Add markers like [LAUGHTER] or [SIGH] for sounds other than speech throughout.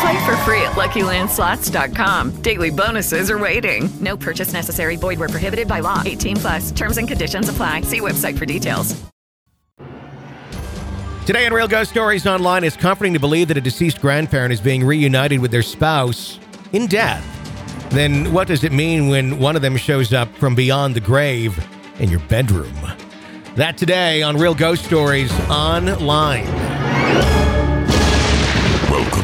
Play for free at LuckyLandSlots.com. Daily bonuses are waiting. No purchase necessary. Void were prohibited by law. 18 plus. Terms and conditions apply. See website for details. Today on Real Ghost Stories Online, it's comforting to believe that a deceased grandparent is being reunited with their spouse in death. Then what does it mean when one of them shows up from beyond the grave in your bedroom? That today on Real Ghost Stories Online. Welcome to Real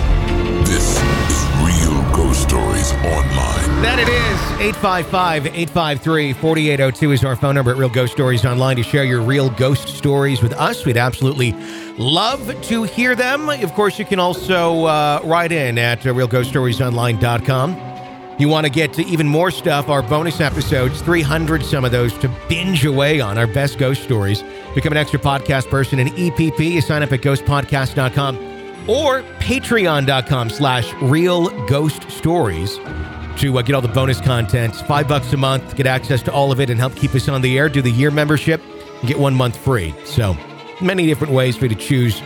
This is Real Ghost Stories Online. That it is. 855 853 4802 is our phone number at Real Ghost Stories Online to share your real ghost stories with us. We'd absolutely love to hear them. Of course, you can also uh, write in at uh, realghoststoriesonline.com. You want to get to even more stuff, our bonus episodes, 300 some of those to binge away on, our best ghost stories. Become an extra podcast person in EPP. You sign up at ghostpodcast.com or patreon.com slash real ghost stories to uh, get all the bonus content. Five bucks a month, get access to all of it and help keep us on the air. Do the year membership and get one month free. So many different ways for you to choose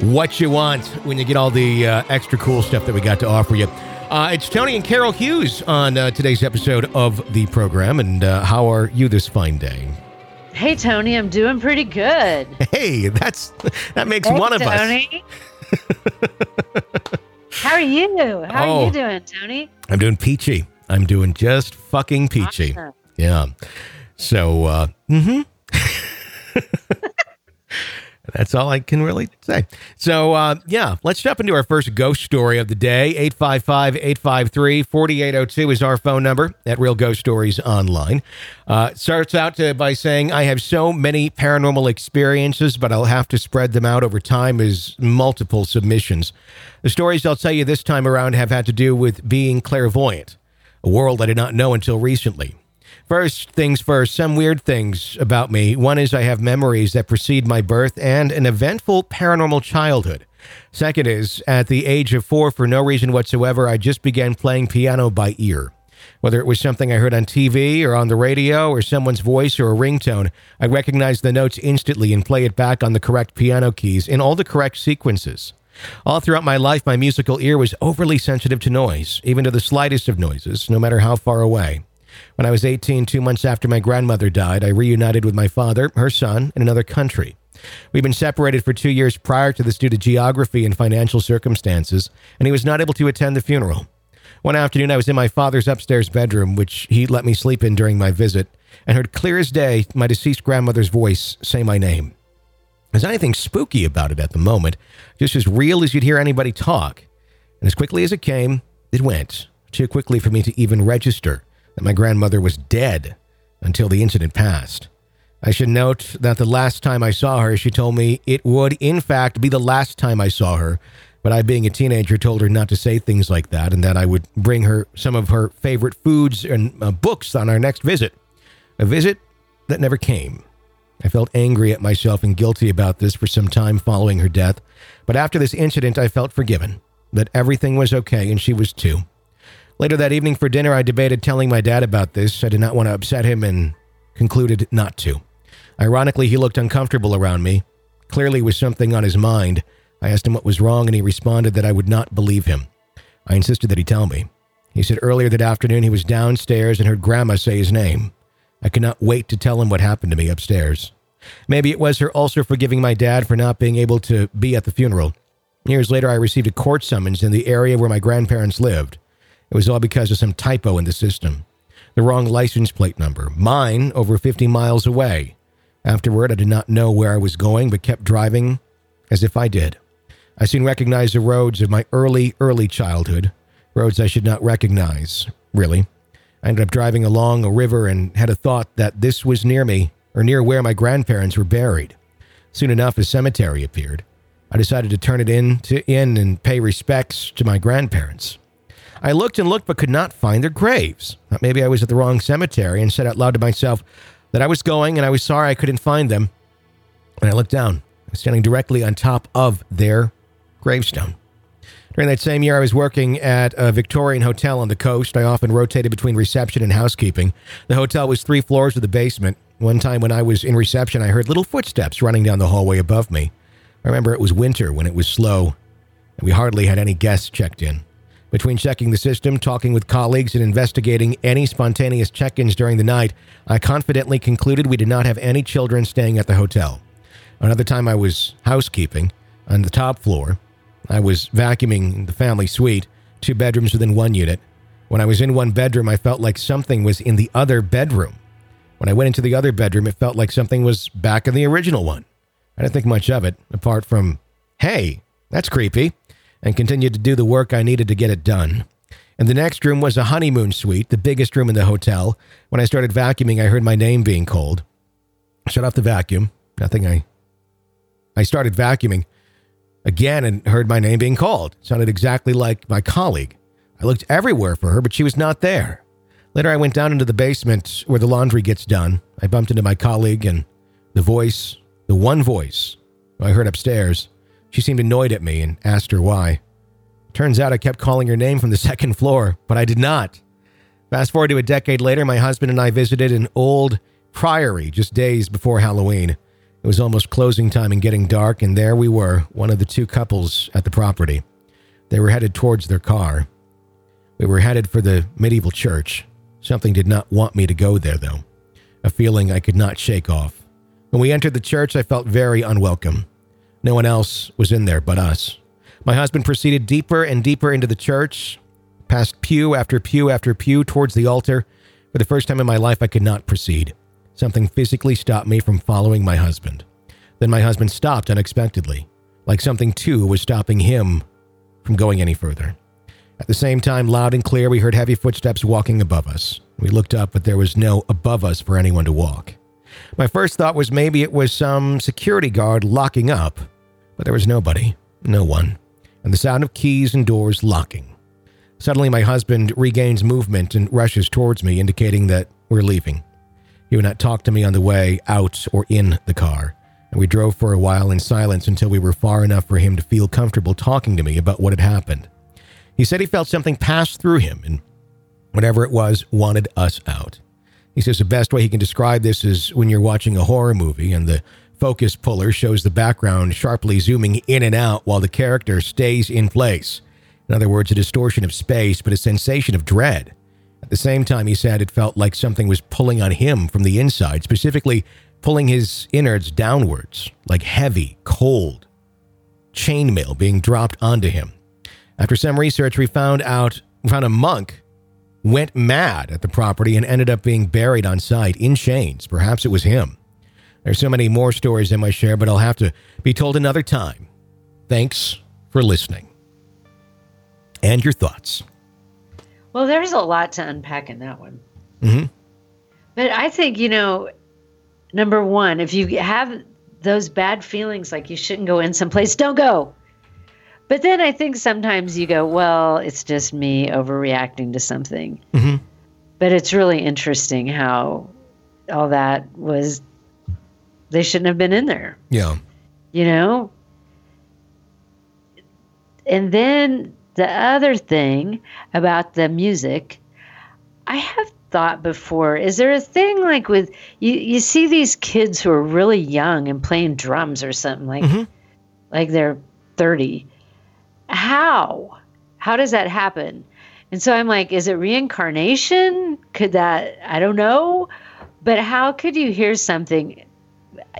what you want when you get all the uh, extra cool stuff that we got to offer you. Uh, it's Tony and Carol Hughes on uh, today's episode of the program. And uh, how are you this fine day? Hey Tony, I'm doing pretty good. [LAUGHS] Hey, that's that makes Hey, one of us. [LAUGHS] How are you? How are Oh. you doing, Tony? I'm doing peachy. I'm doing just fucking peachy. Awesome. Yeah. So, uh, hmm [LAUGHS] That's all I can really say. So, uh, yeah, let's jump into our first ghost story of the day. 855 853 4802 is our phone number at Real Ghost Stories Online. Uh, starts out to, by saying, I have so many paranormal experiences, but I'll have to spread them out over time as multiple submissions. The stories I'll tell you this time around have had to do with being clairvoyant, a world I did not know until recently. First things first, some weird things about me. One is I have memories that precede my birth and an eventful paranormal childhood. Second is, at the age of four, for no reason whatsoever, I just began playing piano by ear. Whether it was something I heard on TV or on the radio or someone's voice or a ringtone, I recognized the notes instantly and play it back on the correct piano keys in all the correct sequences. All throughout my life, my musical ear was overly sensitive to noise, even to the slightest of noises, no matter how far away. When I was 18, two months after my grandmother died, I reunited with my father, her son, in another country. We'd been separated for two years prior to this due to geography and financial circumstances, and he was not able to attend the funeral. One afternoon, I was in my father's upstairs bedroom, which he let me sleep in during my visit, and heard clear as day my deceased grandmother's voice say my name. There's anything spooky about it at the moment, just as real as you'd hear anybody talk. And as quickly as it came, it went, too quickly for me to even register that my grandmother was dead until the incident passed. I should note that the last time I saw her, she told me it would, in fact, be the last time I saw her But I, being a teenager, told her not to say things like that and that I would bring her some of her favorite foods and uh, books on our next visit. A visit that never came. I felt angry at myself and guilty about this for some time following her death. But after this incident, I felt forgiven, that everything was okay, and she was too. Later that evening for dinner, I debated telling my dad about this. I did not want to upset him and concluded not to. Ironically, he looked uncomfortable around me. Clearly, was something on his mind. I asked him what was wrong, and he responded that I would not believe him. I insisted that he tell me. He said earlier that afternoon he was downstairs and heard Grandma say his name. I could not wait to tell him what happened to me upstairs. Maybe it was her ulcer forgiving my dad for not being able to be at the funeral. Years later, I received a court summons in the area where my grandparents lived. It was all because of some typo in the system. The wrong license plate number, mine over 50 miles away. Afterward, I did not know where I was going, but kept driving as if I did. I soon recognized the roads of my early, early childhood, roads I should not recognize, really. I ended up driving along a river and had a thought that this was near me, or near where my grandparents were buried. Soon enough, a cemetery appeared. I decided to turn it in to in and pay respects to my grandparents. I looked and looked but could not find their graves. Maybe I was at the wrong cemetery and said out loud to myself that I was going and I was sorry I couldn't find them. And I looked down. I was standing directly on top of their gravestone. During that same year, I was working at a Victorian hotel on the coast. I often rotated between reception and housekeeping. The hotel was three floors with a basement. One time when I was in reception, I heard little footsteps running down the hallway above me. I remember it was winter when it was slow, and we hardly had any guests checked in. Between checking the system, talking with colleagues, and investigating any spontaneous check ins during the night, I confidently concluded we did not have any children staying at the hotel. Another time I was housekeeping on the top floor. I was vacuuming the family suite, two bedrooms within one unit. When I was in one bedroom, I felt like something was in the other bedroom. When I went into the other bedroom, it felt like something was back in the original one. I didn't think much of it, apart from, hey, that's creepy and continued to do the work I needed to get it done. And the next room was a honeymoon suite, the biggest room in the hotel. When I started vacuuming, I heard my name being called. Shut off the vacuum. Nothing I I started vacuuming again and heard my name being called. It sounded exactly like my colleague. I looked everywhere for her, but she was not there. Later, I went down into the basement where the laundry gets done. I bumped into my colleague, and the voice, the one voice I heard upstairs, she seemed annoyed at me and asked her why. Turns out I kept calling her name from the [LAUGHS] second floor, but I did not. Fast forward to a decade later, my husband and I visited an old priory just days before Halloween. It was almost closing time and getting dark, and there we were, one of the two couples at the property. They were headed towards their car. We were headed for the medieval church. Something did not want me to go there, though. A feeling I could not shake off. When we entered the church, I felt very unwelcome. No one else was in there but us. My husband proceeded deeper and deeper into the church, past pew after pew after pew towards the altar. For the first time in my life, I could not proceed. Something physically stopped me from following my husband. Then my husband stopped unexpectedly, like something too was stopping him from going any further. At the same time, loud and clear, we heard heavy footsteps walking above us. We looked up, but there was no above us for anyone to walk. My first thought was maybe it was some security guard locking up, but there was nobody, no one, and the sound of keys and doors locking. Suddenly, my husband regains movement and rushes towards me, indicating that we're leaving. He would not talk to me on the way out or in the car, and we drove for a while in silence until we were far enough for him to feel comfortable talking to me about what had happened. He said he felt something pass through him, and whatever it was, wanted us out. He says the best way he can describe this is when you're watching a horror movie and the focus puller shows the background sharply zooming in and out while the character stays in place. In other words, a distortion of space, but a sensation of dread. At the same time, he said it felt like something was pulling on him from the inside, specifically pulling his innards downwards, like heavy, cold chainmail being dropped onto him. After some research, we found out we found a monk went mad at the property and ended up being buried on site in chains. Perhaps it was him. There's so many more stories in my share, but I'll have to be told another time. Thanks for listening. And your thoughts. Well, there's a lot to unpack in that one. Mm-hmm. But I think, you know, number one, if you have those bad feelings like you shouldn't go in someplace, don't go. But then I think sometimes you go, well, it's just me overreacting to something. Mhm. But it's really interesting how all that was, they shouldn't have been in there, Yeah. you know? And then the other thing about the music, I have thought before, is there a thing like with, you, you see these kids who are really young and playing drums or something like, like they're 30 how? How does that happen? And so i'm like is it reincarnation? Could that i don't know. But how could you hear something?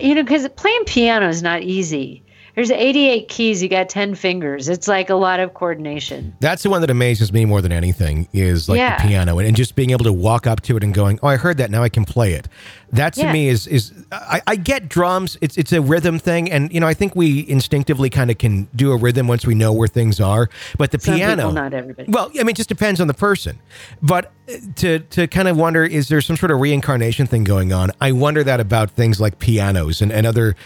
You know because playing piano is not easy there's 88 keys you got 10 fingers it's like a lot of coordination That's the one that amazes me more than anything is like Yeah. the piano and, and just being able to walk up to it and going, "Oh, I heard that. Now I can play it." That to Yeah. me is is I, I get drums. It's it's a rhythm thing, and you know I think we instinctively kind of can do a rhythm once we know where things are. But the Some piano, people, not everybody. well, I mean, it just depends on the person. But uh, to to kind of wonder, is there some sort of reincarnation thing going on? I wonder that about things like pianos and, and other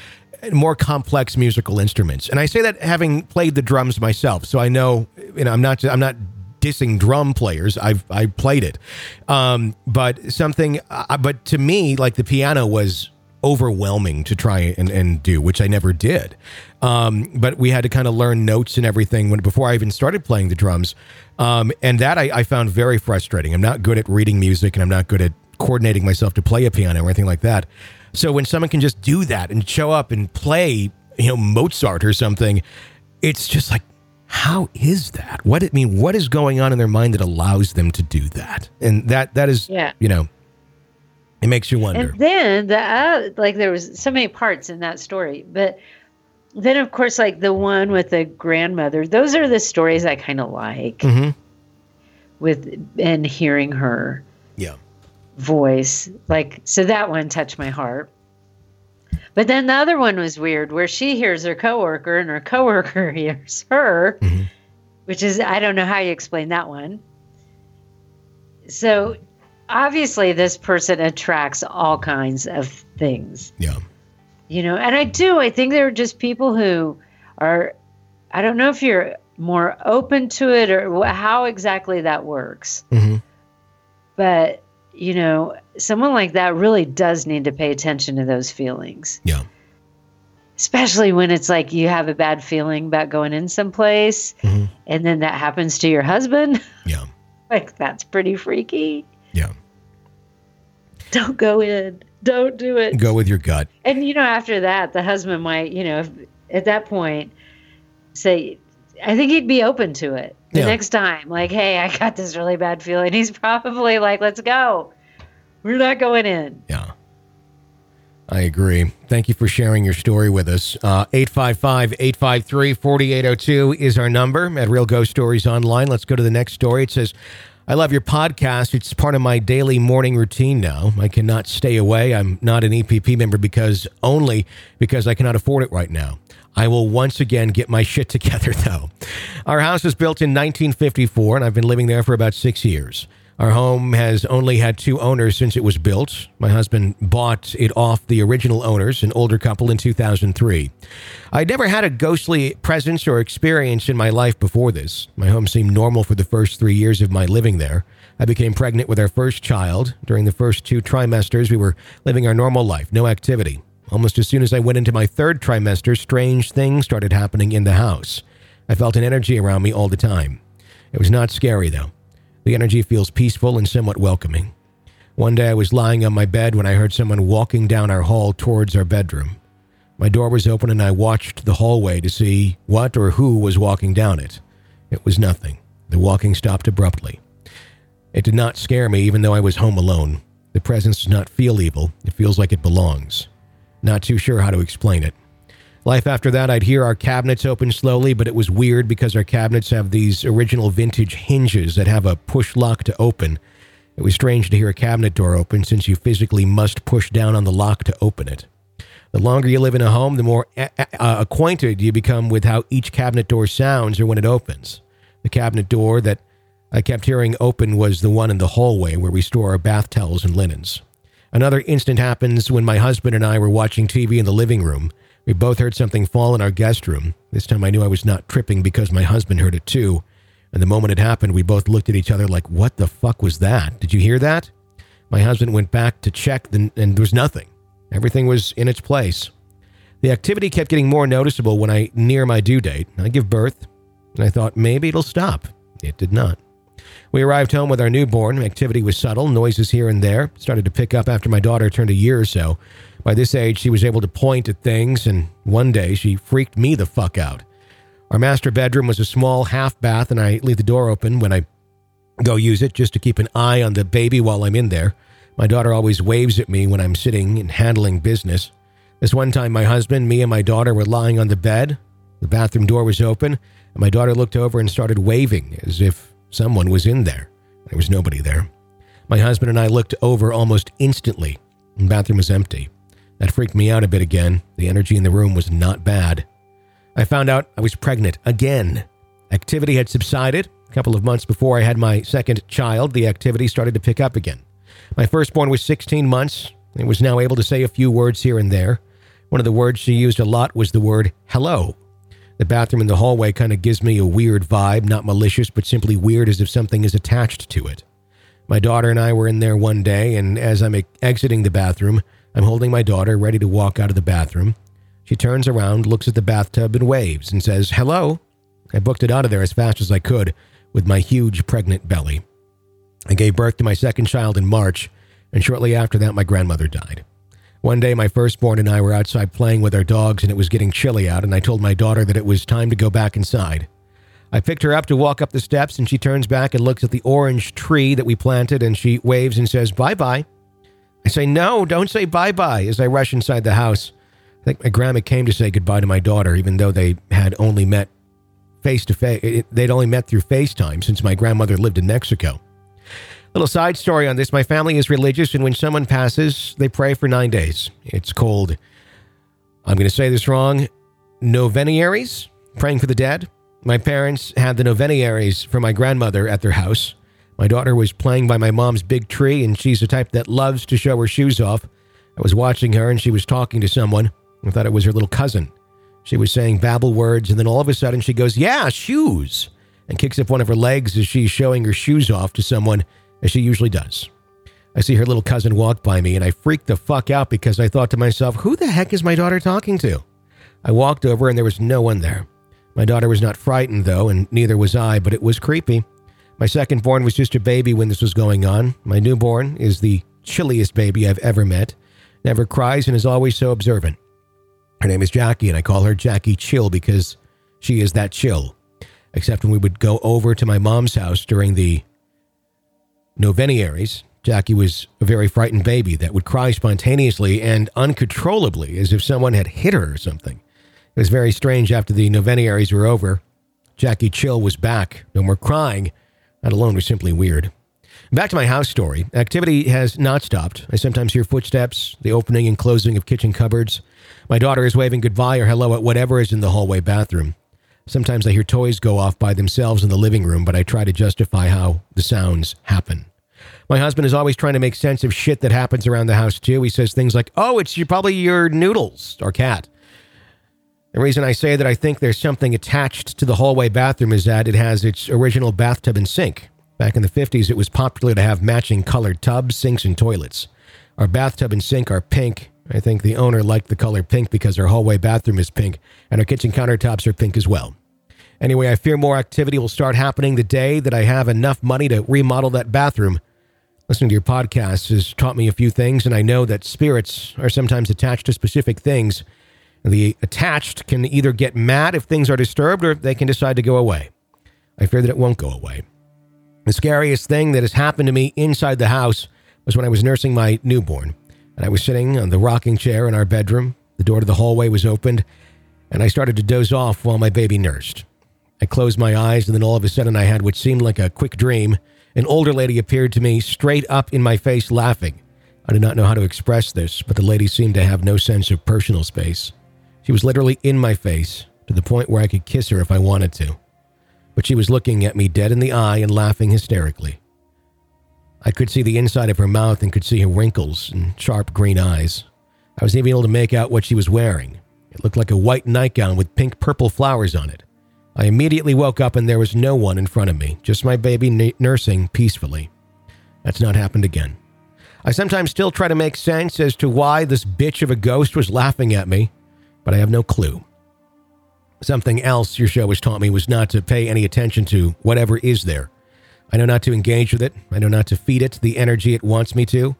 more complex musical instruments. And I say that having played the drums myself, so I know. You know, I'm not I'm not dissing drum players. I've I played it, um, but something. Uh, but to me, like the piano was overwhelming to try and, and do, which I never did. Um, but we had to kind of learn notes and everything when before I even started playing the drums. Um, and that I, I found very frustrating. I'm not good at reading music and I'm not good at coordinating myself to play a piano or anything like that. So when someone can just do that and show up and play, you know, Mozart or something, it's just like, how is that? What I mean, what is going on in their mind that allows them to do that? And that that is, Yeah. you know, it makes you wonder. And then the uh, like there was so many parts in that story, but then of course like the one with the grandmother. Those are the stories I kind of like hmm with and hearing her Yeah. Voice. Like so that one touched my heart. But then the other one was weird where she hears her coworker and her coworker [LAUGHS] hears her, which is I don't know how you explain that one. So obviously this person attracts all kinds of things. Yeah. You know, and I do. I think there are just people who are I don't know if you're more open to it or how exactly that works. hmm But, you know, someone like that really does need to pay attention to those feelings. Yeah. Especially when it's like you have a bad feeling about going in someplace Mhm. and then that happens to your husband. [LAUGHS] Yeah. like, that's pretty freaky. Yeah. Don't go in. Don't do it. Go with your gut. And, you know, after that, the husband might, you know, if, at that point say, I think he'd be open to it the Yeah. next time. Like, hey, I got this really bad feeling. [LAUGHS] He's probably like, let's go. We're not going in. Yeah. I agree. Thank you for sharing your story with us. Uh, 855 853 4802 is our number at Real Ghost Stories Online. Let's go to the next story. It says, I love your podcast. It's part of my daily morning routine now. I cannot stay away. I'm not an EPP member because only because I cannot afford it right now. I will once again get my shit together, [LAUGHS] though. Our house was built in 1954, and I've been living there for about six years. Our home has only had two owners since it was built. My husband bought it off the original owners, an older couple, in 2003. I'd never had a ghostly presence or experience in my life before this. My home seemed normal for the first three years of my living there. I became pregnant with our first child. During the first two trimesters, we were living our normal life, no activity. Almost as soon as I went into my third trimester, strange things started happening in the house. I felt an energy around me all the time. It was not scary, though. The energy feels peaceful and somewhat welcoming. One day I was lying on my bed when I heard someone walking down our hall towards our bedroom. My door was open and I watched the hallway to see what or who was walking down it. It was nothing. The walking stopped abruptly. It did not scare me, even though I was home alone. The presence does not feel evil, it feels like it belongs. Not too sure how to explain it. Life after that, I'd hear our cabinets open slowly, but it was weird because our cabinets have these original vintage hinges that have a push lock to open. It was strange to hear a cabinet door open since you physically must push down on the lock to open it. The longer you live in a home, the more a- a- uh, acquainted you become with how each cabinet door sounds or when it opens. The cabinet door that I kept hearing open was the one in the hallway where we store our bath towels and linens. Another instant happens when my husband and I were watching TV in the living room. We both heard something fall in our guest room. This time I knew I was not tripping because my husband heard it too. And the moment it happened, we both looked at each other like, what the fuck was that? Did you hear that? My husband went back to check and, there was nothing. Everything was in its place. The activity kept getting more noticeable when I near my due date. I give birth, and I thought maybe it'll stop. It did not. We arrived home with our newborn. Activity was subtle, noises here and there. Started to pick up after my daughter turned a year or so. By this age, she was able to point at things, and one day she freaked me the fuck out. Our master bedroom was a small half bath, and I leave the door open when I go use it just to keep an eye on the baby while I'm in there. My daughter always waves at me when I'm sitting and handling business. This one time, my husband, me, and my daughter were lying on the bed. The bathroom door was open, and my daughter looked over and started waving as if someone was in there. There was nobody there. My husband and I looked over almost instantly. The bathroom was empty. That freaked me out a bit again. The energy in the room was not bad. I found out I was pregnant again. Activity had subsided. A couple of months before I had my second child, the activity started to pick up again. My firstborn was 16 months and was now able to say a few words here and there. One of the words she used a lot was the word hello. The bathroom in the hallway kind of gives me a weird vibe, not malicious, but simply weird as if something is attached to it. My daughter and I were in there one day, and as I'm exiting the bathroom, I'm holding my daughter, ready to walk out of the bathroom. She turns around, looks at the bathtub, and waves and says, Hello. I booked it out of there as fast as I could with my huge pregnant belly. I gave birth to my second child in March, and shortly after that, my grandmother died. One day, my firstborn and I were outside playing with our dogs, and it was getting chilly out, and I told my daughter that it was time to go back inside. I picked her up to walk up the steps, and she turns back and looks at the orange tree that we planted, and she waves and says, Bye bye. I say, No, don't say bye bye as I rush inside the house. I think my grandma came to say goodbye to my daughter, even though they had only met face to face. They'd only met through FaceTime since my grandmother lived in Mexico. Little side story on this my family is religious, and when someone passes, they pray for nine days. It's called, I'm going to say this wrong, noveniaries, praying for the dead. My parents had the noveniaries for my grandmother at their house. My daughter was playing by my mom's big tree, and she's the type that loves to show her shoes off. I was watching her, and she was talking to someone. I thought it was her little cousin. She was saying babble words, and then all of a sudden she goes, Yeah, shoes, and kicks up one of her legs as she's showing her shoes off to someone, as she usually does. I see her little cousin walk by me, and I freaked the fuck out because I thought to myself, Who the heck is my daughter talking to? I walked over, and there was no one there. My daughter was not frightened, though, and neither was I, but it was creepy. My second born was just a baby when this was going on. My newborn is the chilliest baby I've ever met, never cries, and is always so observant. Her name is Jackie, and I call her Jackie Chill because she is that chill. Except when we would go over to my mom's house during the noveniaries, Jackie was a very frightened baby that would cry spontaneously and uncontrollably as if someone had hit her or something. It was very strange after the noveniaries were over. Jackie Chill was back, no more crying. That alone was simply weird. Back to my house story. Activity has not stopped. I sometimes hear footsteps, the opening and closing of kitchen cupboards. My daughter is waving goodbye or hello at whatever is in the hallway bathroom. Sometimes I hear toys go off by themselves in the living room, but I try to justify how the sounds happen. My husband is always trying to make sense of shit that happens around the house, too. He says things like, Oh, it's your, probably your noodles or cat. The reason I say that I think there's something attached to the hallway bathroom is that it has its original bathtub and sink. Back in the 50s, it was popular to have matching colored tubs, sinks, and toilets. Our bathtub and sink are pink. I think the owner liked the color pink because her hallway bathroom is pink, and her kitchen countertops are pink as well. Anyway, I fear more activity will start happening the day that I have enough money to remodel that bathroom. Listening to your podcast has taught me a few things, and I know that spirits are sometimes attached to specific things. The attached can either get mad if things are disturbed or they can decide to go away. I fear that it won't go away. The scariest thing that has happened to me inside the house was when I was nursing my newborn, and I was sitting on the rocking chair in our bedroom. The door to the hallway was opened, and I started to doze off while my baby nursed. I closed my eyes, and then all of a sudden, I had what seemed like a quick dream. An older lady appeared to me straight up in my face, laughing. I did not know how to express this, but the lady seemed to have no sense of personal space. She was literally in my face, to the point where I could kiss her if I wanted to but she was looking at me dead in the eye and laughing hysterically. I could see the inside of her mouth and could see her wrinkles and sharp green eyes. I was even able to make out what she was wearing It looked like a white nightgown with pink purple flowers on it. I immediately woke up and there was no one in front of me, just my baby n- nursing peacefully. That's not happened again. I sometimes still try to make sense as to why this bitch of a ghost was laughing at me, but I have no clue. Something else your show has taught me was not to pay any attention to whatever is there. I know not to engage with it. I know not to feed it the energy it wants me to.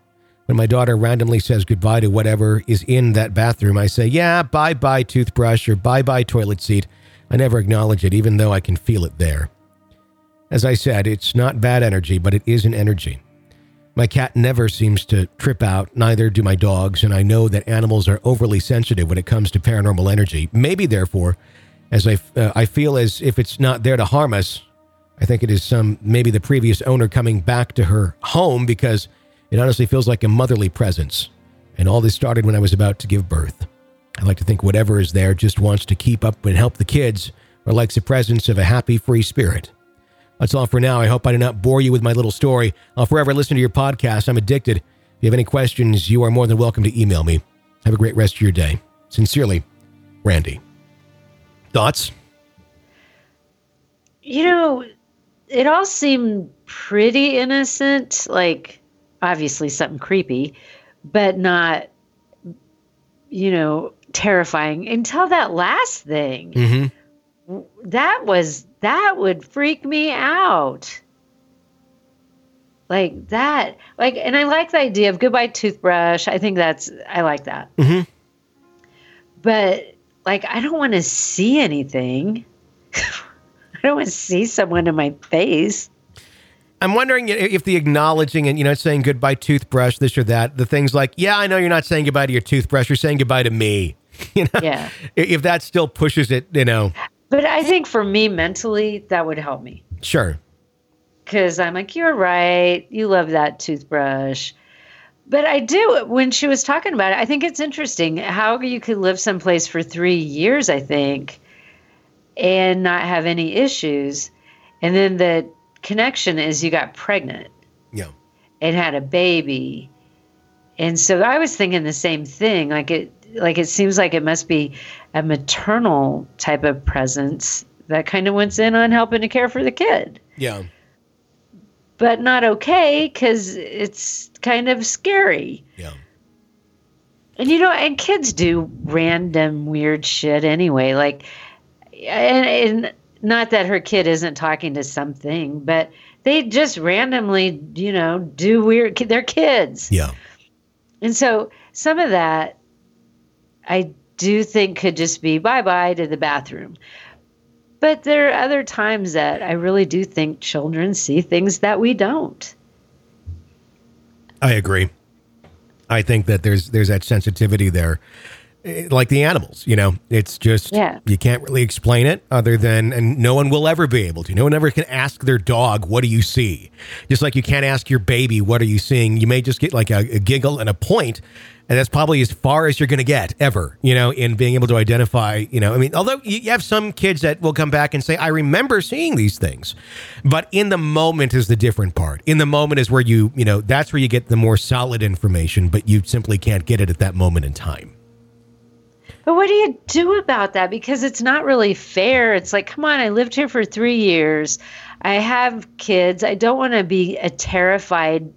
When my daughter randomly says goodbye to whatever is in that bathroom, I say, yeah, bye bye toothbrush or bye bye toilet seat. I never acknowledge it, even though I can feel it there. As I said, it's not bad energy, but it is an energy. My cat never seems to trip out, neither do my dogs, and I know that animals are overly sensitive when it comes to paranormal energy. Maybe, therefore, as I, uh, I feel as if it's not there to harm us, I think it is some, maybe the previous owner coming back to her home because it honestly feels like a motherly presence. And all this started when I was about to give birth. I like to think whatever is there just wants to keep up and help the kids, or likes the presence of a happy, free spirit. That's all for now. I hope I did not bore you with my little story. I'll forever listen to your podcast. I'm addicted. If you have any questions, you are more than welcome to email me. Have a great rest of your day. Sincerely, Randy. Thoughts? You know, it all seemed pretty innocent, like obviously something creepy, but not, you know, terrifying until that last thing. Mm-hmm. That was, that would freak me out. Like that, like, and I like the idea of goodbye toothbrush. I think that's, I like that. Mm-hmm. But like, I don't want to see anything. [LAUGHS] I don't want to see someone in my face. I'm wondering if the acknowledging and you know saying goodbye toothbrush, this or that, the things like, yeah, I know you're not saying goodbye to your toothbrush, you're saying goodbye to me. [LAUGHS] You know, Yeah. if that still pushes it, you know, But I think for me mentally, that would help me sure, because I'm like, you're right. You love that toothbrush. But I do, when she was talking about it, I think it's interesting how you could live someplace for three years, I think, and not have any issues. And then the connection is you got pregnant yeah, and had a baby. And so I was thinking the same thing. Like it like it seems like it must be a maternal type of presence that kind of went in on helping to care for the kid. yeah, But not okay cuz it's kind of scary. yeah, And you know, and kids do random weird shit anyway. Like, and, and not that her kid isn't talking to something, but they just randomly, you know, do weird. They're kids. yeah. And so some of that I do think could just be bye bye to the bathroom. But there are other times that I really do think children see things that we don't. I agree. I think that there's there's that sensitivity there, Eh, like the animals. You know, it's just Yeah. you can't really explain it other than, and no one will ever be able to. No one ever can ask their dog, "What do you see?" Just like you can't ask your baby, "What are you seeing?" You may just get like a, a giggle and a point, and that's probably as far as you're going to get ever. You know, in being able to identify. You know, I mean, although you have some kids that will come back and say, "I remember seeing these things," but in the moment is the different part. In the moment is where you, you know, that's where you get the more solid information, but you simply can't get it at that moment in time. But what do you do about that? Because it's not really fair. It's like, come on, I lived here for three years. I have kids. I don't want to be a terrified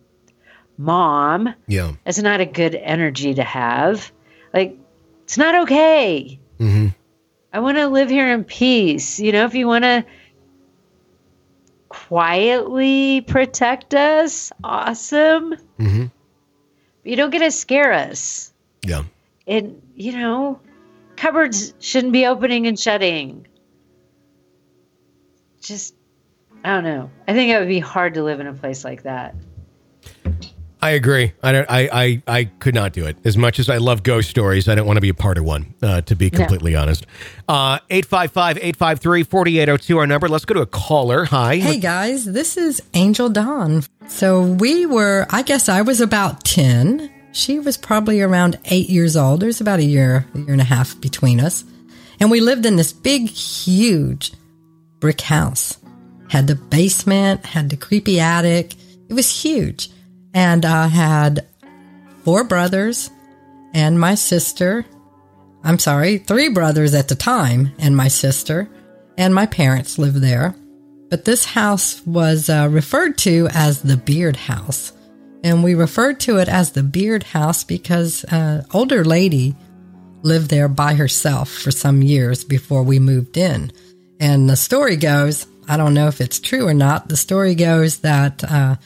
mom. Yeah. It's not a good energy to have. Like, it's not okay. Mm-hmm. I want to live here in peace. You know, if you want to quietly protect us, awesome. Mm-hmm. But you don't get to scare us. Yeah. And, you know, cupboards shouldn't be opening and shutting. Just, I don't know. I think it would be hard to live in a place like that. I agree. I don't. I, I. I could not do it. As much as I love ghost stories, I don't want to be a part of one. Uh, to be No. completely honest. Uh, 855-853-4802 Our number. Let's go to a caller. Hi. Hey guys, this is Angel Dawn. So we were, I guess I was about 10. She was probably around eight years old. There's about a year, a year and a half between us. And we lived in this big, huge brick house. Had the basement, had the creepy attic. It was huge. And I had four brothers and my sister. I'm sorry, three brothers at the time, and my sister, and my parents lived there. But this house was uh, referred to as the Beard House. And we referred to it as the Beard House because an older lady lived there by herself for some years before we moved in. And the story goes, I don't know if it's true or not, the story goes that uh,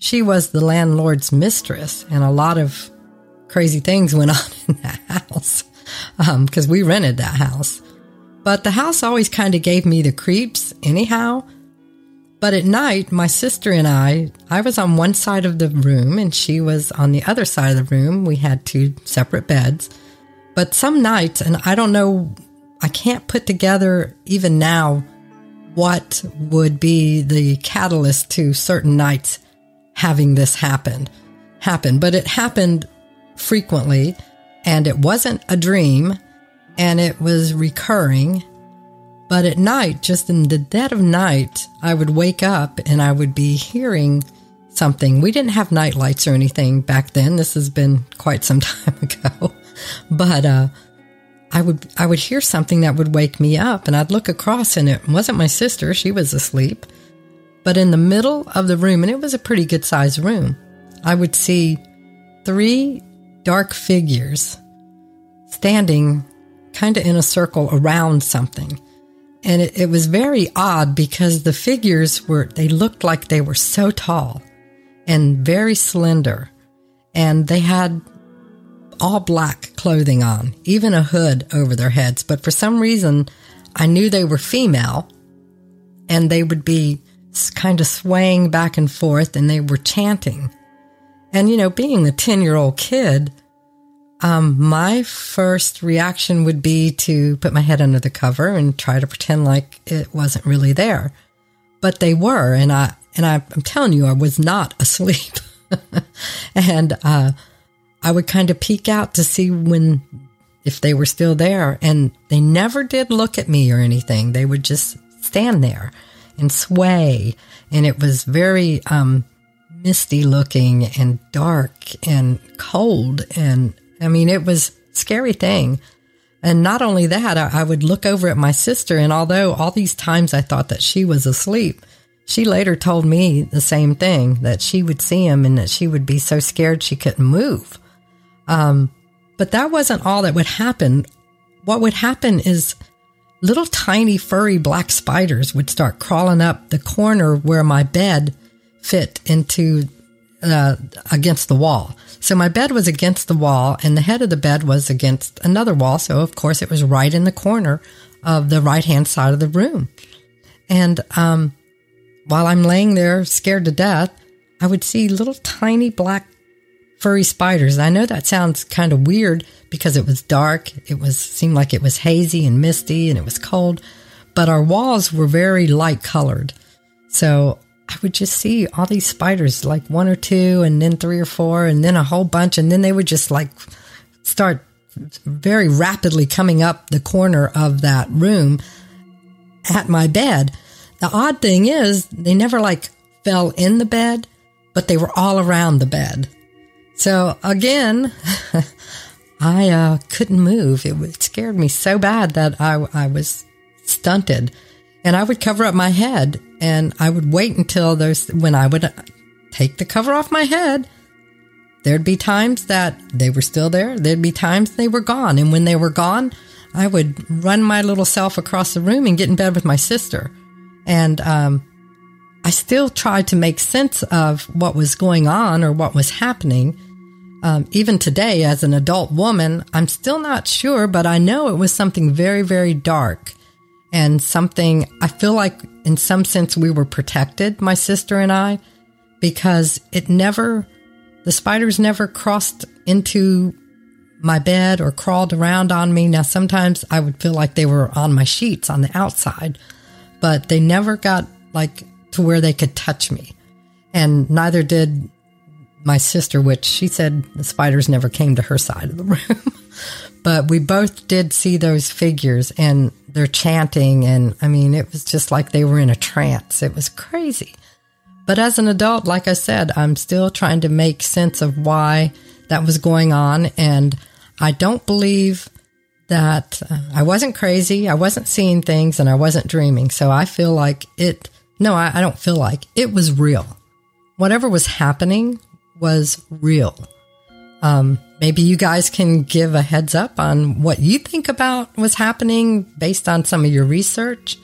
she was the landlord's mistress, and a lot of crazy things went [LAUGHS] on in that house because um, we rented that house. But the house always kind of gave me the creeps, anyhow. But at night, my sister and I, I was on one side of the room and she was on the other side of the room. We had two separate beds. But some nights, and I don't know, I can't put together even now what would be the catalyst to certain nights having this happen happen but it happened frequently and it wasn't a dream and it was recurring. But at night, just in the dead of night, I would wake up and I would be hearing something. We didn't have night lights or anything back then. This has been quite some [LAUGHS] time ago. But uh, I would I would hear something that would wake me up and I'd look across and it wasn't my sister, she was asleep. But in the middle of the room, and it was a pretty good sized room, I would see three dark figures standing kind of in a circle around something. And it, it, was very odd because the figures were, they looked like they were so tall and very slender. And they had all black clothing on, even a hood over their heads. But for some reason, I knew they were female and they would be kind of swaying back and forth and they were chanting. And, you know, being a 10 year old kid, um, my first reaction would be to put my head under the cover and try to pretend like it wasn't really there. But they were, and I and I, am telling you, I was not asleep. [LAUGHS] and uh, I would kind of peek out to see when if they were still there, and they never did look at me or anything. They would just stand there and sway, and it was very um, misty looking and dark and cold and I mean, it was scary thing. And not only that, I, I, would look over at my sister, and although all these times I thought that she was asleep, she later told me the same thing that she would see him and that she would be so scared she couldn't move. Um, but that wasn't all that would happen. What would happen is little tiny furry black spiders would start crawling up the corner where my bed fit into uh, against the wall. So my bed was against the wall and the head of the bed was against another wall. So of course it was right in the corner of the right hand side of the room. And, um, while I'm laying there scared to death, I would see little tiny black furry spiders. I know that sounds kind of weird because it was dark. It was, seemed like it was hazy and misty and it was cold, but our walls were very light colored. So I would just see all these spiders, like one or two, and then three or four, and then a whole bunch. And then they would just like start very rapidly coming up the corner of that room at my bed. The odd thing is, they never like fell in the bed, but they were all around the bed. So again, [LAUGHS] I uh, couldn't move. It, it, scared me so bad that I, I was stunted. And I would cover up my head and I would wait until those, when I would take the cover off my head, there'd be times that they were still there. There'd be times they were gone. And when they were gone, I would run my little self across the room and get in bed with my sister. And, um, I still tried to make sense of what was going on or what was happening. Um, even today, as an adult woman, I'm still not sure, but I know it was something very, very dark and something I feel like in some sense we were protected, my sister and I, because it never, the spiders never crossed into my bed or crawled around on me. Now, sometimes I would feel like they were on my sheets on the outside, but they never got like to where they could touch me. And neither did my sister, which she said the spiders never came to her side of the room. [LAUGHS] but we both did see those figures and they're chanting. And I mean, it was just like they were in a trance. It was crazy. But as an adult, like I said, I'm still trying to make sense of why that was going on. And I don't believe that uh, I wasn't crazy, I wasn't seeing things, and I wasn't dreaming. So I feel like it, no, I, I don't feel like it was real. Whatever was happening was real. Um, maybe you guys can give a heads up on what you think about was happening based on some of your research.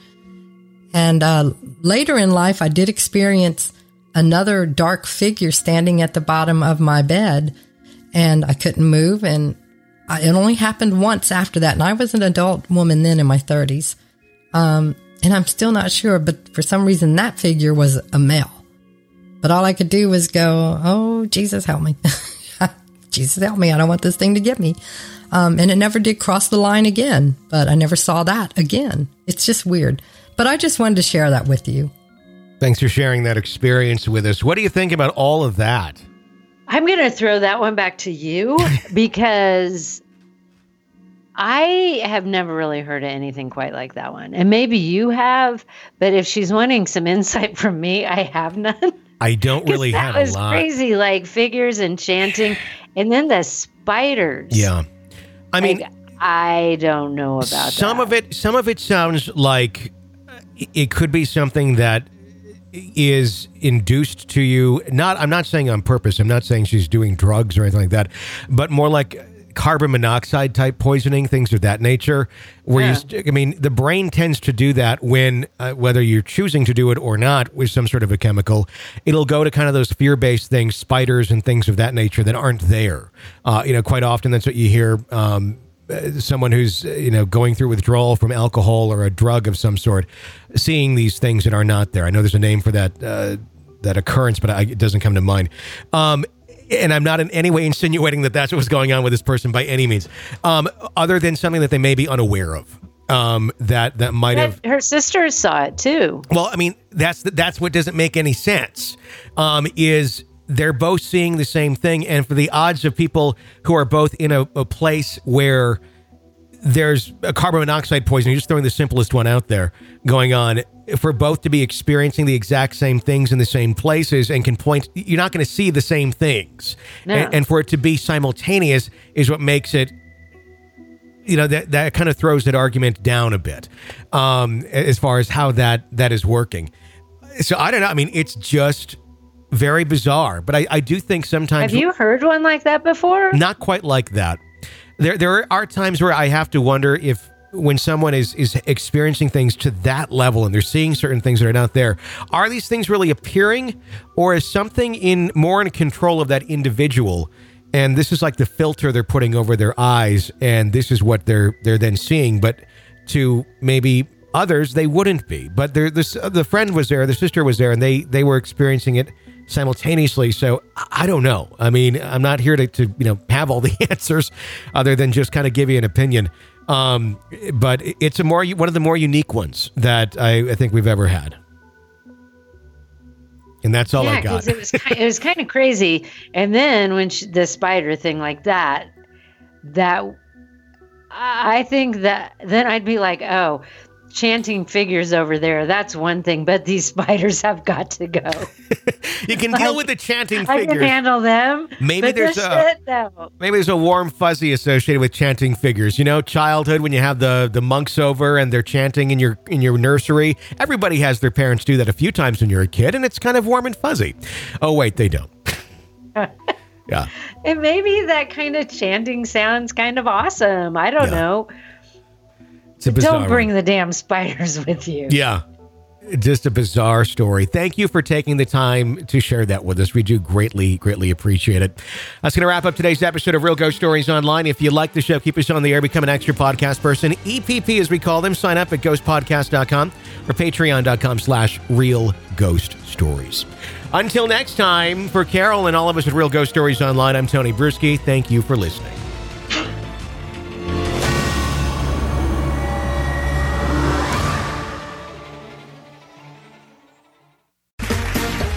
And uh, later in life, I did experience another dark figure standing at the bottom of my bed, and I couldn't move. And I, it only happened once after that. And I was an adult woman then in my 30s. Um, and I'm still not sure, but for some reason, that figure was a male. But all I could do was go, Oh, Jesus, help me. [LAUGHS] Jesus, help me. I don't want this thing to get me. Um, and it never did cross the line again, but I never saw that again. It's just weird. But I just wanted to share that with you. Thanks for sharing that experience with us. What do you think about all of that? I'm going to throw that one back to you [LAUGHS] because I have never really heard of anything quite like that one. And maybe you have, but if she's wanting some insight [LAUGHS] from me, I have none. I don't [LAUGHS] really that have a was lot. crazy, like figures and chanting, and then the spiders. Yeah. I mean, Like, I don't know about some that. of it some of it sounds like uh, it could be something that is induced to you not i'm not saying on purpose i'm not saying she's doing drugs or anything like that but more like carbon monoxide type poisoning things of that nature where you st- i mean the brain tends to do that when uh, whether you're choosing to do it or not with some sort of a chemical it'll go to kind of those fear-based things spiders and things of that nature that aren't there uh, you know quite often that's what you hear um, uh, someone who's uh, you know going through withdrawal from alcohol or a drug of some sort, seeing these things that are not there. I know there's a name for that uh, that occurrence, but I, it doesn't come to mind. Um, and I'm not in any way insinuating that that's what was going on with this person by any means, um, other than something that they may be unaware of. Um, that that might have her sisters saw it too. well, I mean, that's that's what doesn't make any sense. Um, is they're both seeing the same thing, and for the odds of people who are both in a, a place where there's a carbon monoxide poisoning, You're just throwing the simplest one out there going on, for both to be experiencing the exact same things in the same places and can point, you're not going to see the same things, No. and, and for it to be simultaneous is what makes it you know that that kind of throws that argument down a bit um as far as how that that is working so i don't know i mean it's just very bizarre but i i do think sometimes Have you heard one like that before? not quite like that there there are times where i have to wonder if when someone is is experiencing things to that level and they're seeing certain things that are not there are these things really appearing? Or is something in more in control of that individual? And this is like the filter they're putting over their eyes and this is what they're they're then seeing but to maybe others they wouldn't be. But this uh, the friend was there the sister was there and they they were experiencing it simultaneously so i don't know i mean i'm not here to, to you know have all the [LAUGHS] answers other than just kind of give you an opinion um but it's a more one of the more unique ones that i, I think we've ever had and that's all i got. it was kind, it was kind of crazy. And then when she, the spider thing like that, that I think that then I'd be like, oh, chanting figures over there. That's one thing, but these [LAUGHS] spiders have got to go. you can deal with the chanting I can handle them. Maybe there's a- shit, no. Maybe there's a warm fuzzy associated with chanting figures. You know, childhood when you have the the monks over and they're chanting in your in your nursery. Everybody has their parents do that a few times when you're a kid, and it's kind of warm and fuzzy. Oh wait, they don't. [LAUGHS] yeah, And maybe that kind of chanting sounds kind of awesome. I don't know. It's a bizarre. Don't bring the damn spiders [LAUGHS] with you. Yeah. Just a bizarre story. Thank you for taking the time to share that with us. We do greatly, greatly appreciate it. That's going to wrap up today's episode of Real Ghost Stories Online. If you like the show, keep us on the air, become an extra podcast person. EPP, as we call them, sign up at ghostpodcast.com or patreon.com slash real ghost stories. Until next time, for Carol and all of us at Real Ghost Stories Online, I'm Tony Brueski. Thank you for listening.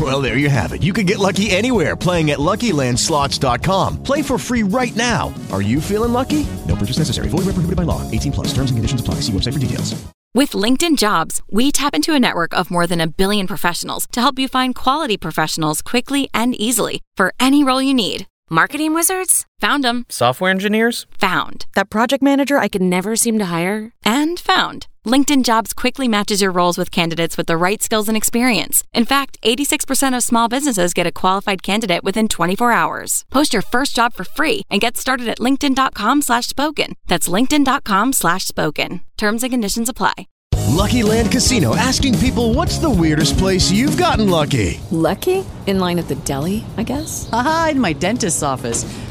Well, there you have it. You can get lucky anywhere playing at LuckyLandSlots.com. Play for free right now. Are you feeling lucky? No purchase necessary. Void where prohibited by law. 18 plus. Terms and conditions apply. See website for details. With LinkedIn Jobs, we tap into a network of more than a billion professionals to help you find quality professionals quickly and easily for any role you need. Marketing wizards? Found them. Software engineers? Found. That project manager I could never seem to hire? And found. LinkedIn Jobs quickly matches your roles with candidates with the right skills and experience. In fact, 86% of small businesses get a qualified candidate within 24 hours. Post your first job for free and get started at linkedin.com slash spoken. That's linkedin.com slash spoken. Terms and conditions apply. Lucky Land Casino asking people what's the weirdest place you've gotten lucky? Lucky? In line at the deli, I guess? Aha, in my dentist's office.